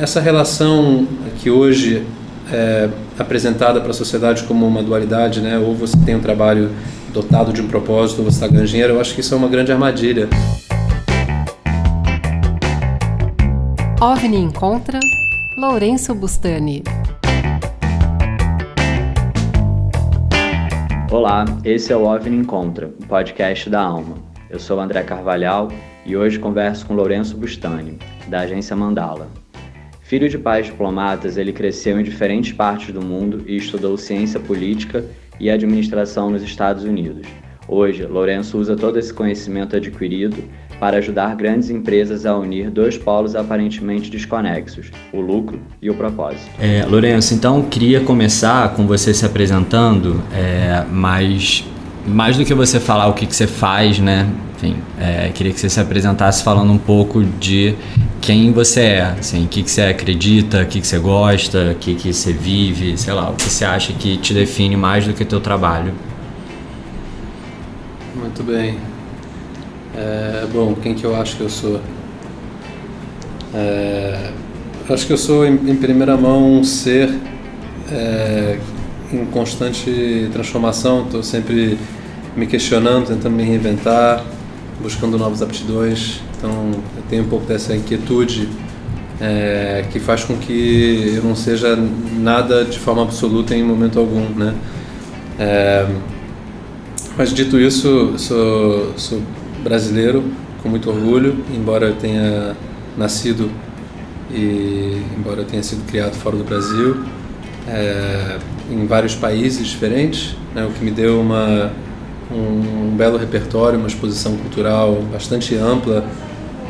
essa relação que hoje é apresentada para a sociedade como uma dualidade, né? Ou você tem um trabalho dotado de um propósito, ou você está ganhando dinheiro, eu acho que isso é uma grande armadilha. OVNI encontra Lourenço Bustani. Olá, esse é o OVNI Encontra, o podcast da Alma. Eu sou o André Carvalhal e hoje converso com Lourenço Bustani, da agência Mandala. Filho de pais diplomatas, ele cresceu em diferentes partes do mundo e estudou ciência política e administração nos Estados Unidos. Hoje, Lourenço usa todo esse conhecimento adquirido para ajudar grandes empresas a unir dois polos aparentemente desconexos, o lucro e o propósito. É, Lourenço, então queria começar com você se apresentando, é, mas mais do que você falar o que, que você faz, né? Enfim, é, queria que você se apresentasse falando um pouco de quem você é, assim, o que, que você acredita, o que, que você gosta, o que, que você vive, sei lá, o que você acha que te define mais do que o teu trabalho. Muito bem. É, bom, quem que eu acho que eu sou? É, acho que eu sou, em, em primeira mão, um ser é, em constante transformação. Estou sempre me questionando, tentando me reinventar, buscando novas aptidões. Então, eu tenho um pouco dessa inquietude é, que faz com que eu não seja nada de forma absoluta em momento algum, né? É, mas dito isso, sou, sou brasileiro com muito orgulho, embora eu tenha nascido e embora eu tenha sido criado fora do Brasil, é, em vários países diferentes, né, o que me deu uma, um, belo repertório, uma exposição cultural bastante ampla,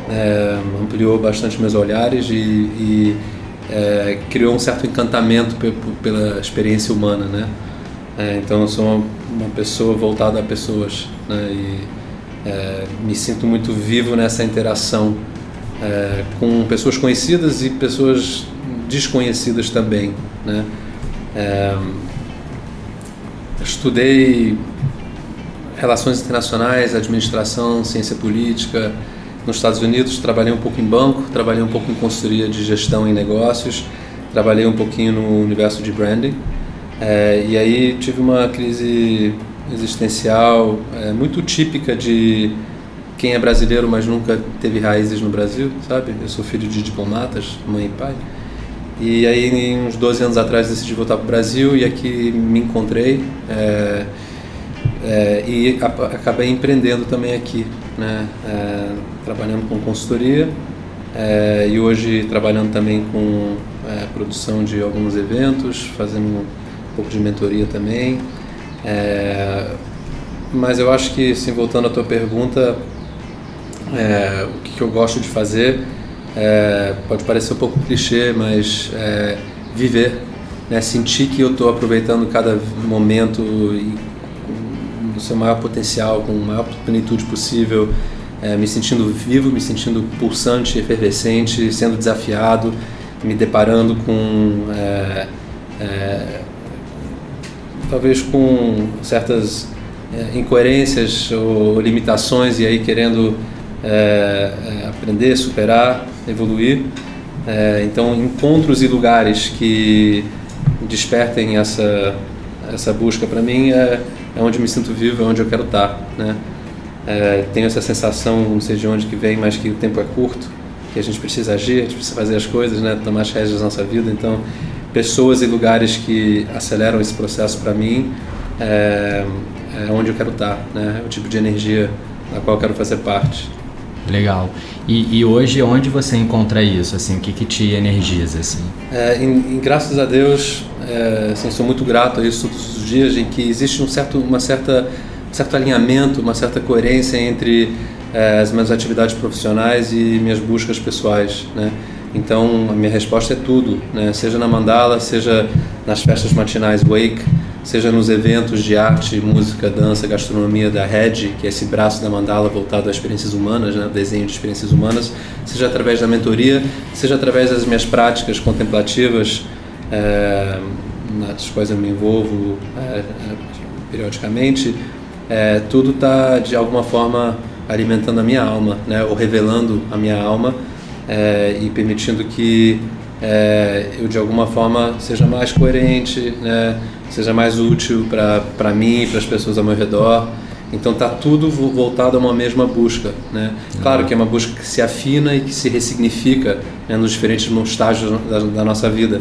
é, ampliou bastante meus olhares e, e é, criou um certo encantamento pela experiência humana, né? É, então eu sou uma, uma, pessoa voltada a pessoas né? e é, me sinto muito vivo nessa interação é, com pessoas conhecidas e pessoas desconhecidas também, né? É, estudei relações internacionais, administração, ciência política nos Estados Unidos. Trabalhei um pouco em banco, trabalhei um pouco em consultoria de gestão em negócios, trabalhei um pouquinho no universo de branding. É, e aí tive uma crise existencial é, muito típica de quem é brasileiro, mas nunca teve raízes no Brasil, sabe? Eu sou filho de diplomatas, mãe e pai. E aí, uns 12 anos atrás, decidi voltar para o Brasil e aqui me encontrei. É, é, e a, acabei empreendendo também aqui, né? É, trabalhando com consultoria é, e hoje trabalhando também com é, produção de alguns eventos, fazendo um pouco de mentoria também. É, mas eu acho que, assim, voltando à tua pergunta, é, o que, que, eu gosto de fazer pode parecer um pouco clichê, mas viver, né? sentir que eu estou aproveitando cada momento e, seu maior potencial, com a maior plenitude possível, é, me sentindo vivo, me sentindo pulsante, efervescente, sendo desafiado, me deparando com é, é, talvez com certas é, incoerências ou limitações e aí querendo é, é, aprender, superar, evoluir. Então, encontros e lugares que despertem essa essa busca para mim é, é onde me sinto vivo, é onde eu quero estar, né? É, tenho essa sensação, não sei de onde que vem, mas que o tempo é curto, que a gente precisa agir, a gente precisa fazer as coisas, né? Tomar as rédeas da nossa vida. Então, pessoas e lugares que aceleram esse processo para mim é, é, onde eu quero estar, né? É o tipo de energia na qual eu quero fazer parte. Legal. E, e hoje onde você encontra isso? Assim, o que, que te energiza assim? É, em, em, graças a Deus, é, assim, sou muito grato a isso todos os dias, em que existe um certo, uma certa, certo alinhamento, uma certa coerência entre é, as minhas atividades profissionais e minhas buscas pessoais, né? Então, a minha resposta é tudo, né? seja na mandala, seja nas festas matinais Wake, seja nos eventos de arte, música, dança, gastronomia da RED, que é esse braço da mandala voltado às experiências humanas, né? desenho de experiências humanas, seja através da mentoria, seja através das minhas práticas contemplativas, é, nas quais eu me envolvo é, periodicamente, é, tudo está de alguma forma alimentando a minha alma, né? ou revelando a minha alma e permitindo que é, eu de alguma forma seja mais coerente, né? seja mais útil para mim, para as pessoas ao meu redor. Então está tudo voltado a uma mesma busca, né? Claro que é uma busca que se afina e que se ressignifica né, nos diferentes estágios da, da nossa vida,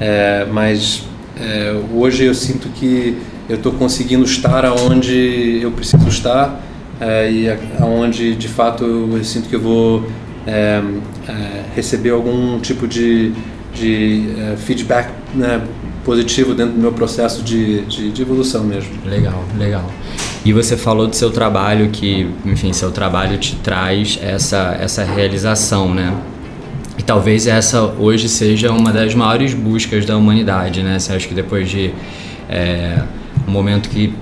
é, mas é, hoje eu sinto que eu estou conseguindo estar aonde eu preciso estar é, e aonde de fato eu sinto que eu vou é, é, receber algum tipo de, de é, feedback né, positivo dentro do meu processo de, de, de, evolução mesmo. Legal, legal. E você falou do seu trabalho que, enfim, seu trabalho te traz essa, essa realização, né? E talvez essa hoje seja uma das maiores buscas da humanidade, né? Você acha que depois de é, um momento que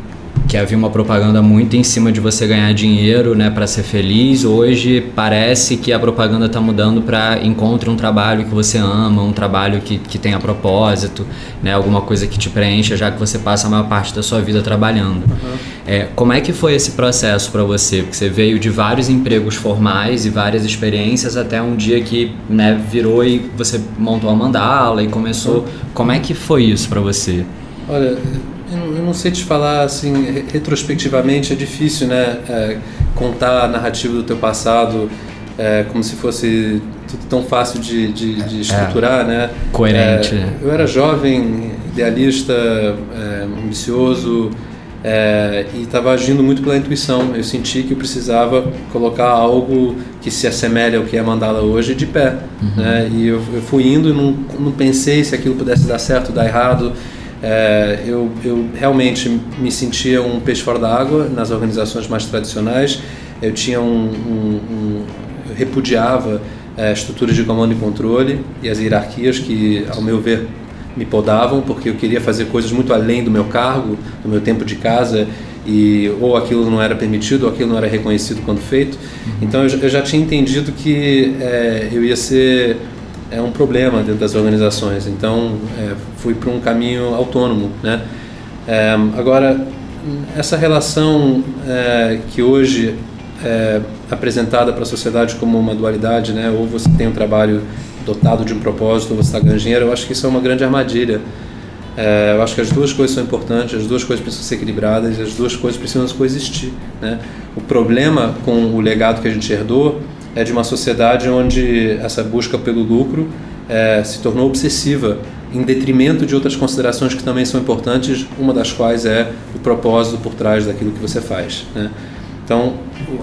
que havia uma propaganda muito em cima de você ganhar dinheiro, né, para ser feliz. Hoje parece que a propaganda está mudando para encontre um trabalho que você ama, um trabalho que, que tenha propósito, né, alguma coisa que te preencha, já que você passa a maior parte da sua vida trabalhando. Uhum. É, como é que foi esse processo para você? Porque você veio de vários empregos formais e várias experiências até um dia que né, virou e você montou a mandala e começou. Uhum. Como é que foi isso para você? Olha, não sei te falar assim retrospectivamente é difícil né é, contar a narrativa do teu passado é, como se fosse tudo tão fácil de, de, de é. estruturar é, né? Coerente é, eu era jovem idealista é, ambicioso e estava agindo muito pela intuição. Eu senti que eu precisava colocar algo que se assemelhe ao que é mandala hoje de pé uhum. né? E eu, eu fui indo e não, não pensei se aquilo pudesse dar certo dar errado é, eu, eu, realmente me sentia um peixe fora da água nas organizações mais tradicionais. Eu tinha um, um, um eu repudiava é, estruturas de comando e controle e as hierarquias que, ao meu ver, me podavam porque eu queria fazer coisas muito além do meu cargo, do meu tempo de casa e ou aquilo não era permitido ou aquilo não era reconhecido quando feito. Uhum. Então eu, eu, já tinha entendido que é, eu ia ser é um problema dentro das organizações. Então, é, fui para um caminho autônomo, né? É, agora, essa relação é, que hoje é apresentada para a sociedade como uma dualidade, né? Ou você tem um trabalho dotado de um propósito, ou você está ganhando dinheiro, eu acho que isso é uma grande armadilha. É, eu acho que as duas coisas são importantes, as duas coisas precisam ser equilibradas, as duas coisas precisam coexistir. Né? O problema com o legado que a gente herdou é de uma sociedade onde essa busca pelo lucro é, se tornou obsessiva em detrimento de outras considerações que também são importantes, uma das quais é o propósito por trás daquilo que você faz. Né? Então,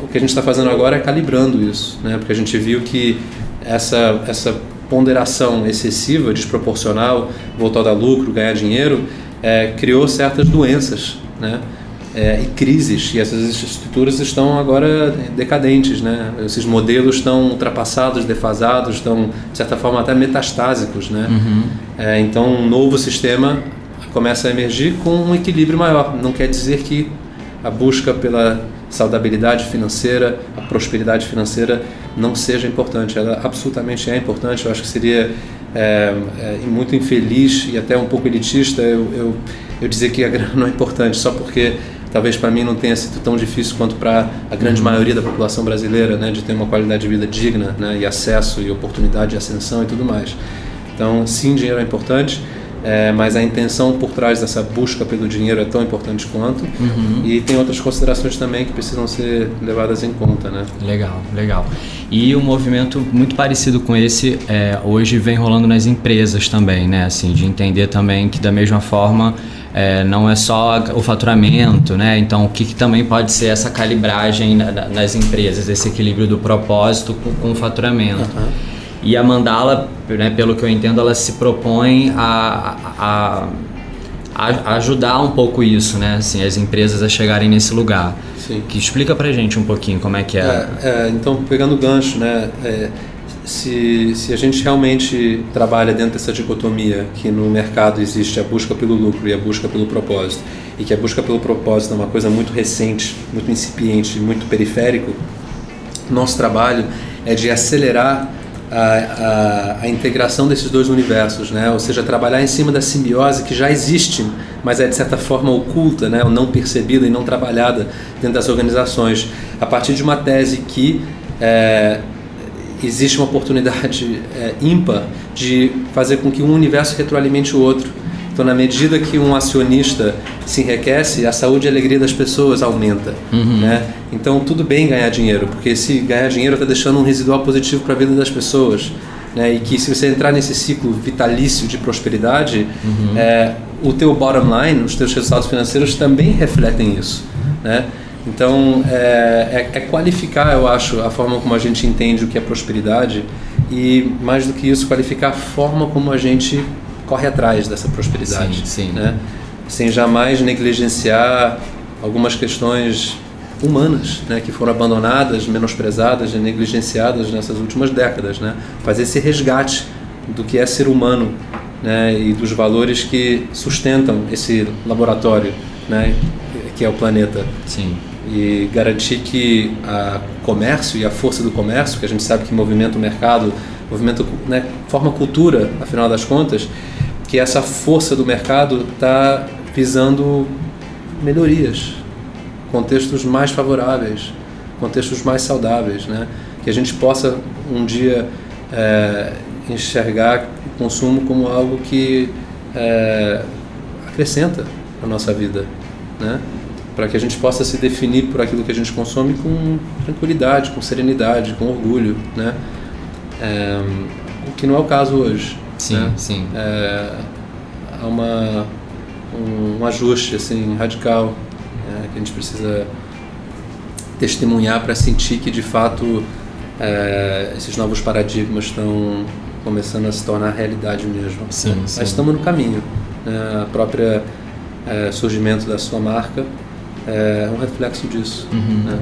o que a gente está fazendo agora é calibrando isso, né? porque a gente viu que essa, essa ponderação excessiva, desproporcional, voltada a lucro, ganhar dinheiro, é, criou certas doenças. Né? É, e crises, e essas estruturas estão agora decadentes, né? Esses modelos estão ultrapassados, defasados, estão, de certa forma, até metastásicos, né? Uhum. É, então, um novo sistema começa a emergir com um equilíbrio maior. Não quer dizer que a busca pela saudabilidade financeira, a prosperidade financeira não seja importante. Ela absolutamente é importante. Eu acho que seria é, é, muito infeliz e até um pouco elitista eu, eu, eu dizer que a grana não é importante só porque talvez para mim não tenha sido tão difícil quanto para a grande uhum. maioria da população brasileira, né, de ter uma qualidade de vida digna, né, e acesso e oportunidade de ascensão e tudo mais. Então, sim, dinheiro é importante, é, mas a intenção por trás dessa busca pelo dinheiro é tão importante quanto. Uhum. E tem outras considerações também que precisam ser levadas em conta, né? Legal, legal. E um movimento muito parecido com esse é, hoje vem rolando nas empresas também, né? Assim, de entender também que da mesma forma é, não é só o faturamento, né? Então, o que, que também pode ser essa calibragem na, nas empresas, esse equilíbrio do propósito com, com o faturamento. Uhum. E a mandala, né, pelo que eu entendo, ela se propõe a, a, a, ajudar um pouco isso, né? Assim, as empresas a chegarem nesse lugar. Sim. Que explica pra gente um pouquinho como é que é. é, é então, pegando o gancho, né? É, se, se a gente realmente trabalha dentro dessa dicotomia que no mercado existe a busca pelo lucro e a busca pelo propósito, e que a busca pelo propósito é uma coisa muito recente, muito incipiente, muito periférico, nosso trabalho é de acelerar a, a, a, integração desses dois universos, né? ou seja, trabalhar em cima da simbiose que já existe, mas é de certa forma oculta, né? ou não percebida e não trabalhada dentro das organizações, a partir de uma tese que é, existe uma oportunidade é, ímpar de fazer com que um universo retroalimente o outro. Então, na medida que um acionista se enriquece, a saúde e a alegria das pessoas aumenta. Uhum. Né? Então, tudo bem ganhar dinheiro, porque se ganhar dinheiro está deixando um residual positivo para a vida das pessoas. Né? E que se você entrar nesse ciclo vitalício de prosperidade, uhum. é, o teu bottom line, os teus resultados financeiros também refletem isso. Né? Então, é, é, é, qualificar, eu acho, a forma como a gente entende o que é prosperidade e, mais do que isso, qualificar a forma como a gente corre atrás dessa prosperidade. Sim, sim. Né? Sem jamais negligenciar algumas questões humanas, né, que foram abandonadas, menosprezadas e negligenciadas nessas últimas décadas, né? Fazer esse resgate do que é ser humano, né, e dos valores que sustentam esse laboratório, né, que é o planeta. Sim. E garantir que o comércio e a força do comércio, que a gente sabe que movimenta o mercado, movimento, né, forma cultura, afinal das contas, que essa força do mercado está visando melhorias, contextos mais favoráveis, contextos mais saudáveis, né? Que a gente possa um dia é, enxergar o consumo como algo que é, acrescenta a nossa vida, né? Para que a gente possa se definir por aquilo que a gente consome com tranquilidade, com serenidade, com orgulho, né? É, o que não é o caso hoje. Sim, né? sim. É, há uma, um, um, ajuste assim, radical é, que a gente precisa testemunhar para sentir que de fato é, esses novos paradigmas estão começando a se tornar realidade mesmo. Sim, né? sim. Mas estamos no caminho. Né? A própria é, surgimento da sua marca é um reflexo disso. Uhum. Né?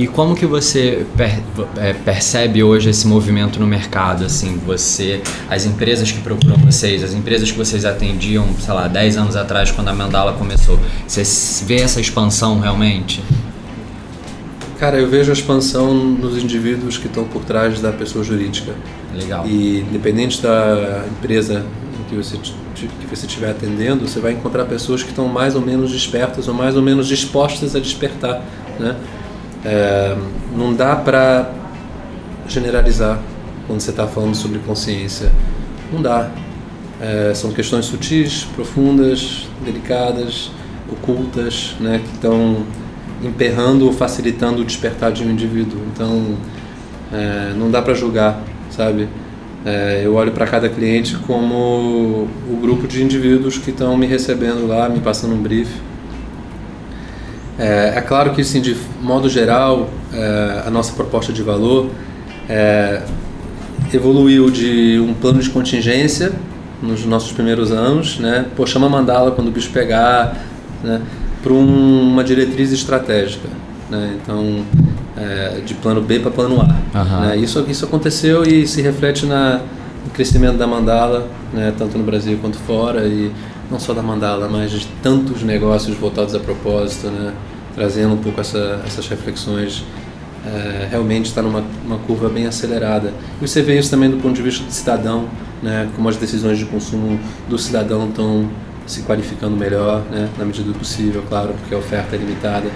E como que você per, é, percebe hoje esse movimento no mercado? Assim, você, as empresas que procuram vocês, as empresas que vocês atendiam, sei lá, 10 anos atrás, quando a Mandala começou, você vê essa expansão realmente? Cara, eu vejo a expansão nos indivíduos que estão por trás da pessoa jurídica. Legal. E independente da empresa que você que você estiver atendendo, você vai encontrar pessoas que estão mais ou menos despertas ou mais ou menos dispostas a despertar, né? É, não dá para generalizar quando você está falando sobre consciência. Não dá. É, são questões sutis, profundas, delicadas, ocultas, né, que estão emperrando ou facilitando o despertar de um indivíduo. Então, é, não dá para julgar, sabe? É, eu olho para cada cliente como o grupo de indivíduos que estão me recebendo lá, me passando um brief é, é claro que, assim, de modo geral, é, a nossa proposta de valor é, evoluiu de um plano de contingência nos nossos primeiros anos, né? Pô, chama mandala quando o bicho pegar, né? Para um, uma diretriz estratégica, né? Então, é, de plano B para plano A. Uhum. Né? Isso, isso aconteceu e se reflete na, no crescimento da mandala, né? Tanto no Brasil quanto fora e não só da mandala, mas de tantos negócios voltados a propósito, né? Trazendo um pouco essa, essas reflexões, é, realmente está numa uma curva bem acelerada. E você vê isso também do ponto de vista do cidadão, né, como as decisões de consumo do cidadão estão se qualificando melhor, né, na medida do possível, claro, porque a oferta é limitada.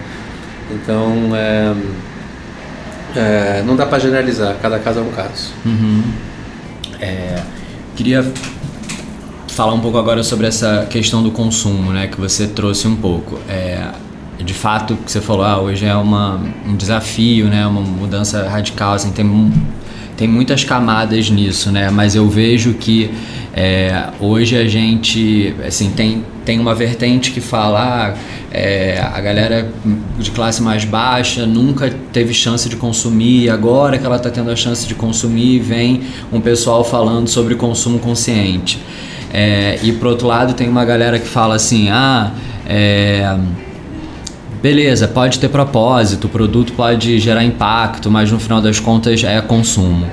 Então, é, é, não dá para generalizar, cada caso é um caso. Uhum. É, queria falar um pouco agora sobre essa questão do consumo, né, que você trouxe um pouco. É, de fato, que você falou, ah, hoje é uma, um desafio, né, uma mudança radical, assim, tem, tem muitas camadas nisso, né, mas eu vejo que é, hoje a gente, assim, tem, tem uma vertente que fala, ah, é, a galera de classe mais baixa nunca teve chance de consumir, agora que ela está tendo a chance de consumir, vem um pessoal falando sobre consumo consciente. É, e por outro lado tem uma galera que fala assim, ah, é, beleza, pode ter propósito, o produto pode gerar impacto, mas no final das contas é consumo.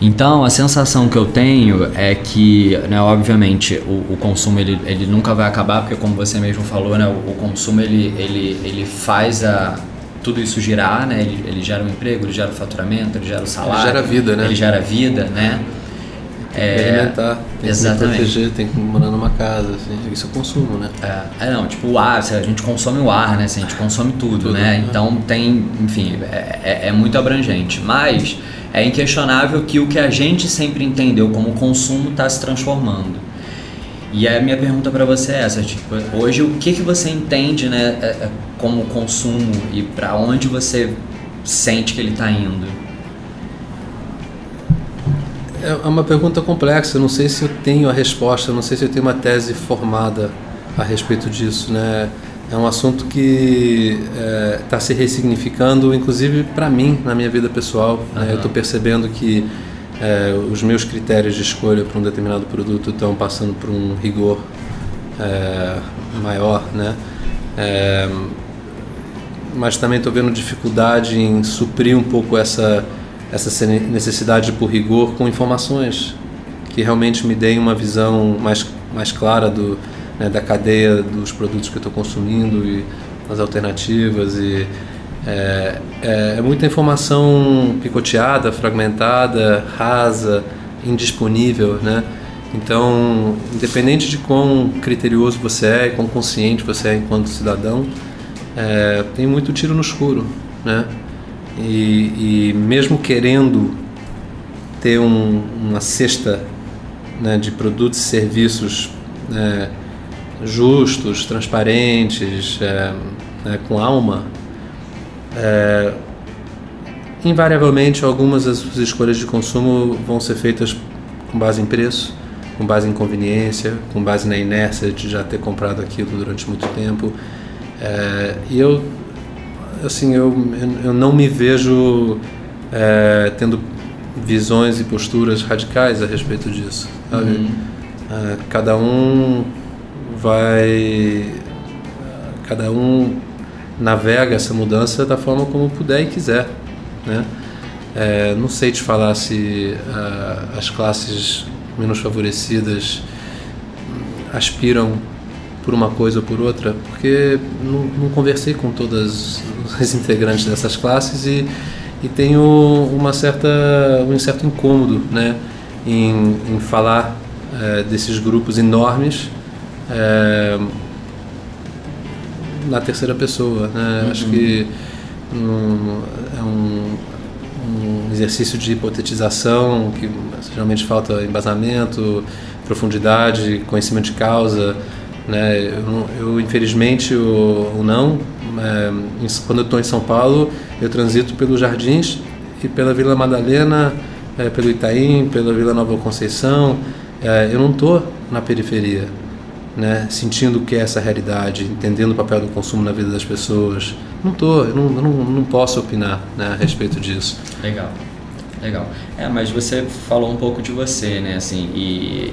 Então a sensação que eu tenho é que, né, obviamente, o, o, consumo ele, ele nunca vai acabar, porque como você mesmo falou, né, o, o consumo ele, ele, ele faz a, tudo isso girar, né, ele, ele gera um emprego, ele gera o faturamento, ele gera o salário. Ele gera vida, né? Ele gera vida, né? Tem é, que alimentar, tem exatamente. que proteger, tem que morar numa casa, assim, isso é consumo, né? É, é não, tipo o ar, a gente consome o ar, né? Assim, a gente consome tudo, tudo né? né? Então tem, enfim, é, é, é muito abrangente. Mas é inquestionável que o que a gente sempre entendeu como consumo está se transformando. E a minha pergunta para você é essa, tipo, hoje o que, que você entende, né, é, como consumo e para onde você sente que ele está indo? É uma pergunta complexa, não sei se eu tenho a resposta, não sei se eu tenho uma tese formada a respeito disso, né? É um assunto que está é, se ressignificando, inclusive para mim, na minha vida pessoal. Uhum. Né? Eu estou percebendo que é, os meus critérios de escolha para um determinado produto estão passando por um rigor é, maior, né? É, mas também estou vendo dificuldade em suprir um pouco essa essa necessidade por rigor com informações que realmente me deem uma visão mais mais clara do né, da cadeia dos produtos que eu estou consumindo e as alternativas e é, é, é, muita informação picoteada, fragmentada, rasa, indisponível, né? Então, independente de quão criterioso você é, quão consciente você é enquanto cidadão, é, tem muito tiro no escuro, né? E, e mesmo querendo ter um, uma cesta né, de produtos e serviços né, justos, transparentes, é, né, com alma, é, invariavelmente, algumas das escolhas de consumo vão ser feitas com base em preço, com base em conveniência, com base na inércia de já ter comprado aquilo durante muito tempo. É, e eu, assim, eu, eu não me vejo é, tendo visões e posturas radicais a respeito disso, sabe? Uhum. É, cada um vai, cada um navega essa mudança da forma como puder e quiser, né? É, não sei te falar se uh, as classes menos favorecidas aspiram por uma coisa ou por outra, porque não, não conversei com todas as integrantes dessas classes e, e tenho uma certa, um certo incômodo né, em, em falar é, desses grupos enormes é, na terceira pessoa. Né? Uhum. Acho que um, é um, um, exercício de hipotetização que geralmente falta embasamento, profundidade, conhecimento de causa. Né? Eu, eu infelizmente, ou, não, é, quando eu estou em São Paulo, eu transito pelos Jardins e pela Vila Madalena, é, pelo Itaim, pela Vila Nova Conceição. É, eu não estou na periferia né, sentindo o que é essa realidade, entendendo o papel do consumo na vida das pessoas. Não tô, eu não, não, não posso opinar né, a respeito disso. Legal, legal. É, mas você falou um pouco de você, né, assim, e,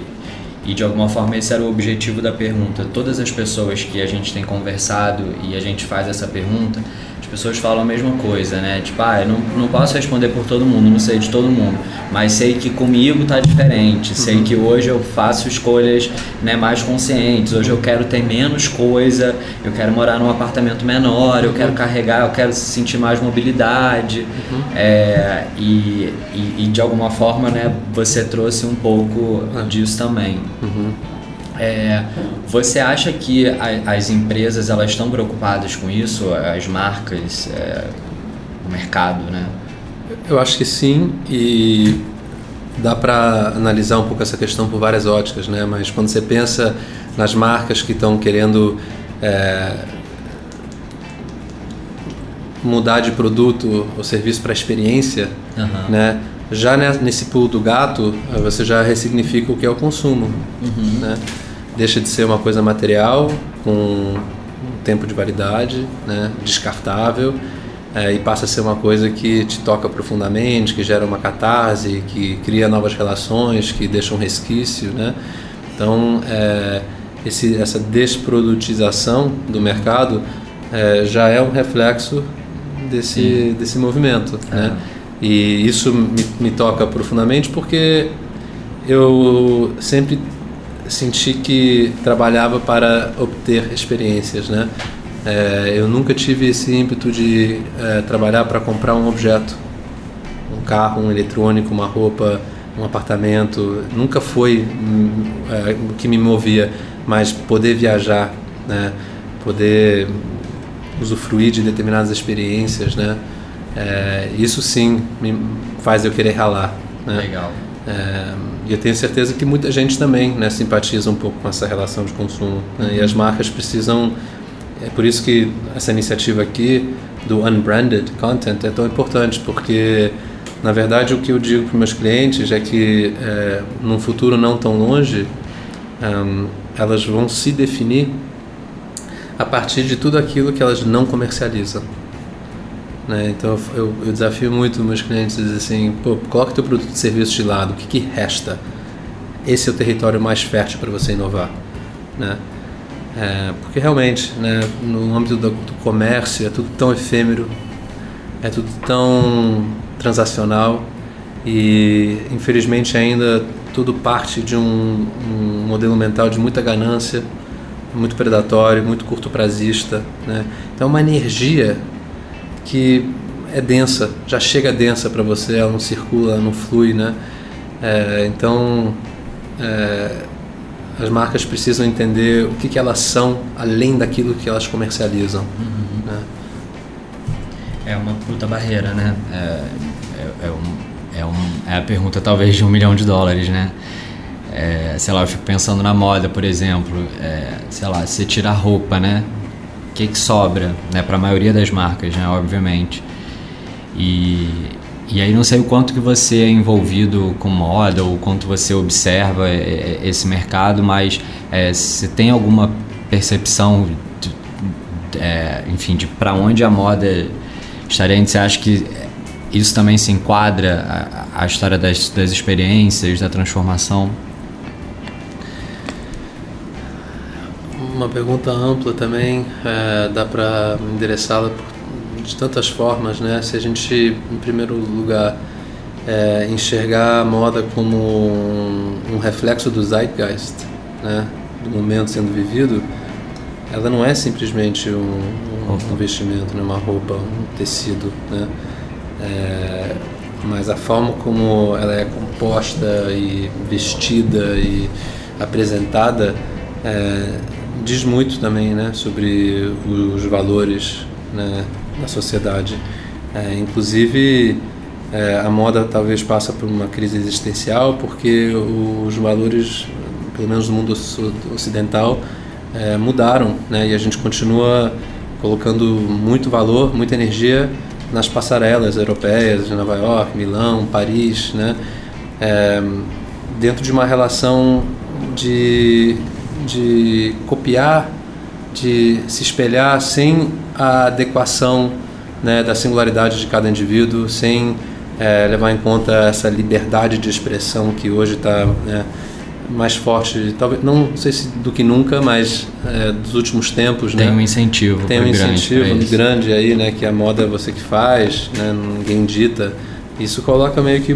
e de alguma forma esse era o objetivo da pergunta. Todas as pessoas que a gente tem conversado e a gente faz essa pergunta, pessoas falam a mesma coisa, né? Tipo, ah, eu não, não posso responder por todo mundo, não sei de todo mundo, mas sei que comigo tá diferente, sei uhum. que hoje eu faço escolhas né, mais conscientes, hoje eu quero ter menos coisa, eu quero morar num apartamento menor, eu quero uhum. carregar, eu quero sentir mais mobilidade, uhum. é, e, e, e, de alguma forma, né, você trouxe um pouco é. disso também. Uhum. É, você acha que a, as empresas elas estão preocupadas com isso, as marcas, é, o mercado, né? Eu acho que sim e dá para analisar um pouco essa questão por várias óticas, né? Mas quando você pensa nas marcas que estão querendo é, mudar de produto ou serviço para experiência, uhum. né? Já nesse pulo do gato, você já ressignifica o que é o consumo, uhum. né? Deixa de ser uma coisa material com um tempo de validade, né, descartável, é, e passa a ser uma coisa que te toca profundamente, que gera uma catarse, que cria novas relações, que deixa um resquício, né? Então, é, esse, essa desprodutização do mercado é, já é um reflexo desse, desse movimento, né? E isso me, me toca profundamente porque eu sempre senti que trabalhava para obter experiências, né? É, eu nunca tive esse ímpeto de é, trabalhar para comprar um objeto, um carro, um eletrônico, uma roupa, um apartamento, nunca foi é, o que me movia, mas poder viajar, né? poder usufruir de determinadas experiências, né? É, isso sim me faz eu querer ralar. Né? Legal. E eu tenho certeza que muita gente também né, simpatiza um pouco com essa relação de consumo. Né? E as marcas precisam. É por isso que essa iniciativa aqui do unbranded content é tão importante, porque na verdade o que eu digo para meus clientes é que é, num futuro não tão longe um, elas vão se definir a partir de tudo aquilo que elas não comercializam. Né? Então eu, eu, desafio muito meus clientes assim, pô, coloca teu produto de serviço de lado, o que, que resta? Esse é o território mais fértil para você inovar. Né? É, porque realmente, né, no âmbito do, do, comércio, é tudo tão efêmero, é tudo tão transacional e, infelizmente, ainda tudo parte de um, um modelo mental de muita ganância, muito predatório, muito curto prazista. Né? Então, uma energia que é densa, já chega densa para você, ela não circula, não flui, né? É, então, é, as marcas precisam entender o que, que elas são além daquilo que elas comercializam. Uhum. Né? É uma puta barreira, né? É, é, é, um, é, um, é a pergunta talvez de um milhão de dólares, né? É, sei lá, eu fico pensando na moda, por exemplo. Sei lá, você tira a roupa, né? O que, que sobra, né? Para a maioria das marcas, né? Obviamente. E, e aí não sei o quanto que você é envolvido com moda ou quanto você observa é, é, esse mercado, mas é, se tem alguma percepção, de, é, enfim, de para onde a moda estaria você acha que isso também se enquadra a, a história das, das experiências, da transformação? Uma pergunta ampla também, é, dá para endereçá-la de tantas formas, né? Se a gente, em primeiro lugar, é, enxergar a moda como um, um, reflexo do zeitgeist, né? Do momento sendo vivido, ela não é simplesmente um, um, um vestimento, né? uma roupa, um tecido, né? É, mas a forma como ela é composta e vestida e apresentada é, diz muito também né, sobre os valores né, da sociedade. É, inclusive, é, a moda talvez passa por uma crise existencial porque os valores, pelo menos no mundo ocidental, é, mudaram né, e a gente continua colocando muito valor, muita energia nas passarelas europeias de Nova York, Milão, Paris, né, é, dentro de uma relação de de copiar, de se espelhar sem a adequação né, da singularidade de cada indivíduo, sem é, levar em conta essa liberdade de expressão que hoje está né, mais forte, talvez não sei se do que nunca, mas é, dos últimos tempos. Tem né, um incentivo. Tem um incentivo grande, grande aí, né, que a moda é você que faz, né, ninguém dita. Isso coloca meio que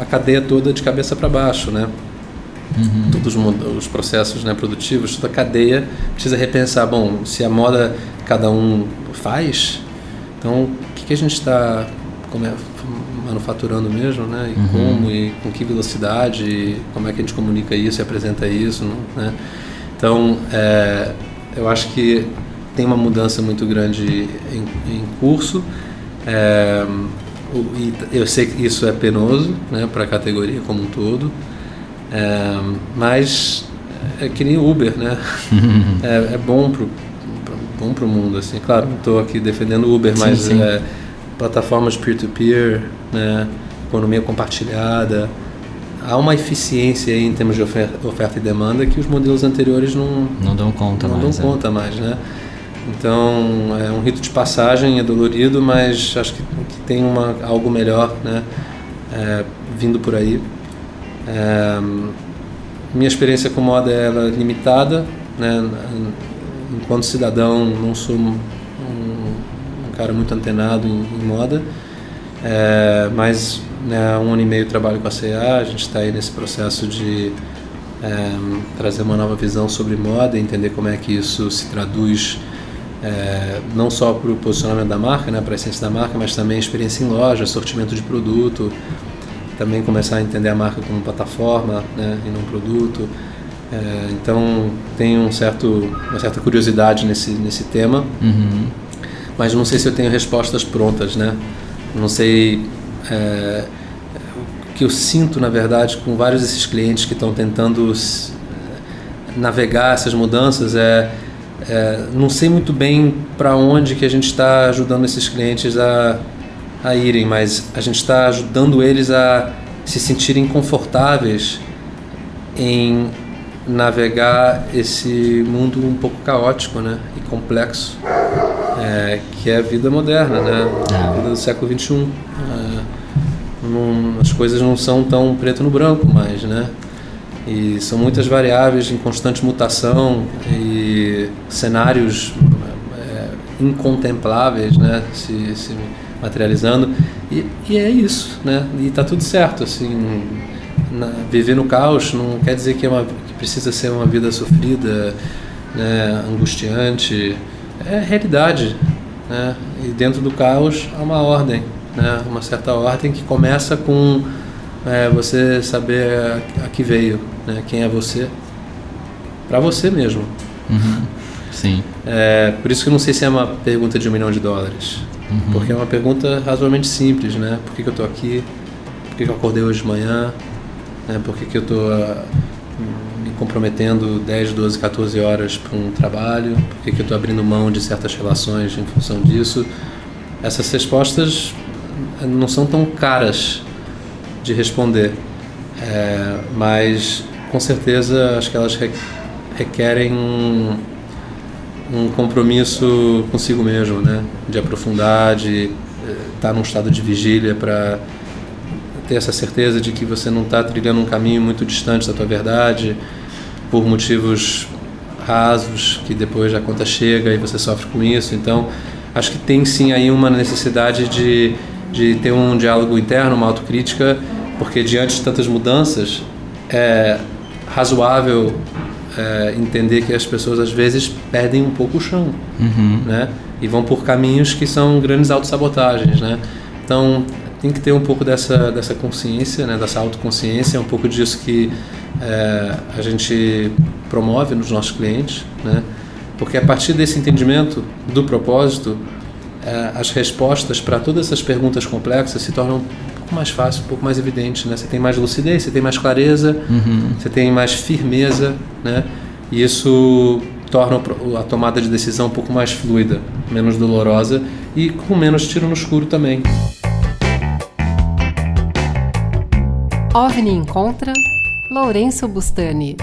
a cadeia toda de cabeça para baixo, né? Uhum. Os processos né, produtivos, toda a cadeia precisa repensar. Bom, se a moda cada um faz, então o que, que a gente está é, manufaturando mesmo, né? E uhum. como, e com que velocidade, e como é que a gente comunica isso e apresenta isso, né? Então, é, eu acho que tem uma mudança muito grande em, em curso. É, eu sei que isso é penoso né, para a categoria como um todo. É, mas é que nem Uber, né? é, é bom pro, bom pro mundo, assim. Claro, não estou aqui defendendo Uber, mas sim, sim. É, plataformas peer-to-peer, né? economia compartilhada, há uma eficiência em termos de oferta, oferta, e demanda que os modelos anteriores não não dão conta não mais. Dão é. conta mais, né? Então é um rito de passagem, é dolorido, mas acho que, que tem uma algo melhor, né? É, vindo por aí. É, minha experiência com moda é limitada, né? Enquanto cidadão, não sou um, um cara muito antenado em, em moda, é, mas né, há um ano e meio trabalho com a CA, a gente está aí nesse processo de é, trazer uma nova visão sobre moda, entender como é que isso se traduz é, não só para o posicionamento da marca, né, para a essência da marca, mas também experiência em loja, sortimento de produto, também começar a entender a marca como plataforma né, e não produto. É, então tem um certo, uma certa curiosidade nesse, nesse tema, Uhum. mas não sei se eu tenho respostas prontas, né? Não sei é, o que eu sinto na verdade com vários desses clientes que estão tentando s- navegar essas mudanças é, é não sei muito bem para onde que a gente está ajudando esses clientes a, a irem, mas a gente está ajudando eles a se sentirem confortáveis em navegar esse mundo um pouco caótico, né, e complexo, é, que é a vida moderna, né, a vida do século 21. É, não- as coisas não são tão preto no branco mais, né? E são muitas variáveis em constante mutação e cenários é, incontempláveis, né? Se, se materializando. E, e é isso, né? E tá tudo certo, assim. na- viver no caos não quer dizer que, é uma, que precisa ser uma vida sofrida, né? angustiante. É realidade, né? E dentro do caos há uma ordem, né? Uma certa ordem que começa com é, você saber a, a que veio, né? Quem é você, para você mesmo. Uhum. Sim. É, por isso que eu não sei se é uma pergunta de um milhão de dólares, Uhum. porque é uma pergunta razoavelmente simples, né? Por que, que eu estou aqui? Por que, que eu acordei hoje de manhã? Né? Por que, que eu estou me comprometendo 10, 12, 14 horas para um trabalho? Por que, que eu estou abrindo mão de certas relações em função disso? Essas respostas não são tão caras de responder, é, mas com certeza acho que elas re- requerem um, um compromisso consigo mesmo, né? De aprofundar, de estar num estado de vigília para ter essa certeza de que você não está trilhando um caminho muito distante da tua verdade por motivos rasos que depois a conta chega e você sofre com isso. Então, acho que tem sim aí uma necessidade de, de ter um diálogo interno, uma autocrítica, porque diante de tantas mudanças é razoável é, entender que as pessoas às vezes perdem um pouco o chão, Uhum. né? E vão por caminhos que são grandes autossabotagens, né? Então tem que ter um pouco dessa dessa consciência, né? Dessa autoconsciência, um pouco disso que é, a gente promove nos nossos clientes, né? Porque a partir desse entendimento do propósito, é, as respostas para todas essas perguntas complexas se tornam pouco mais fácil, um pouco mais evidente, né? Você tem mais lucidez, você tem mais clareza, Uhum. você tem mais firmeza, né? E isso torna a tomada de decisão um pouco mais fluida, menos dolorosa e com menos tiro no escuro também. OVNI encontra Lourenço Bustani.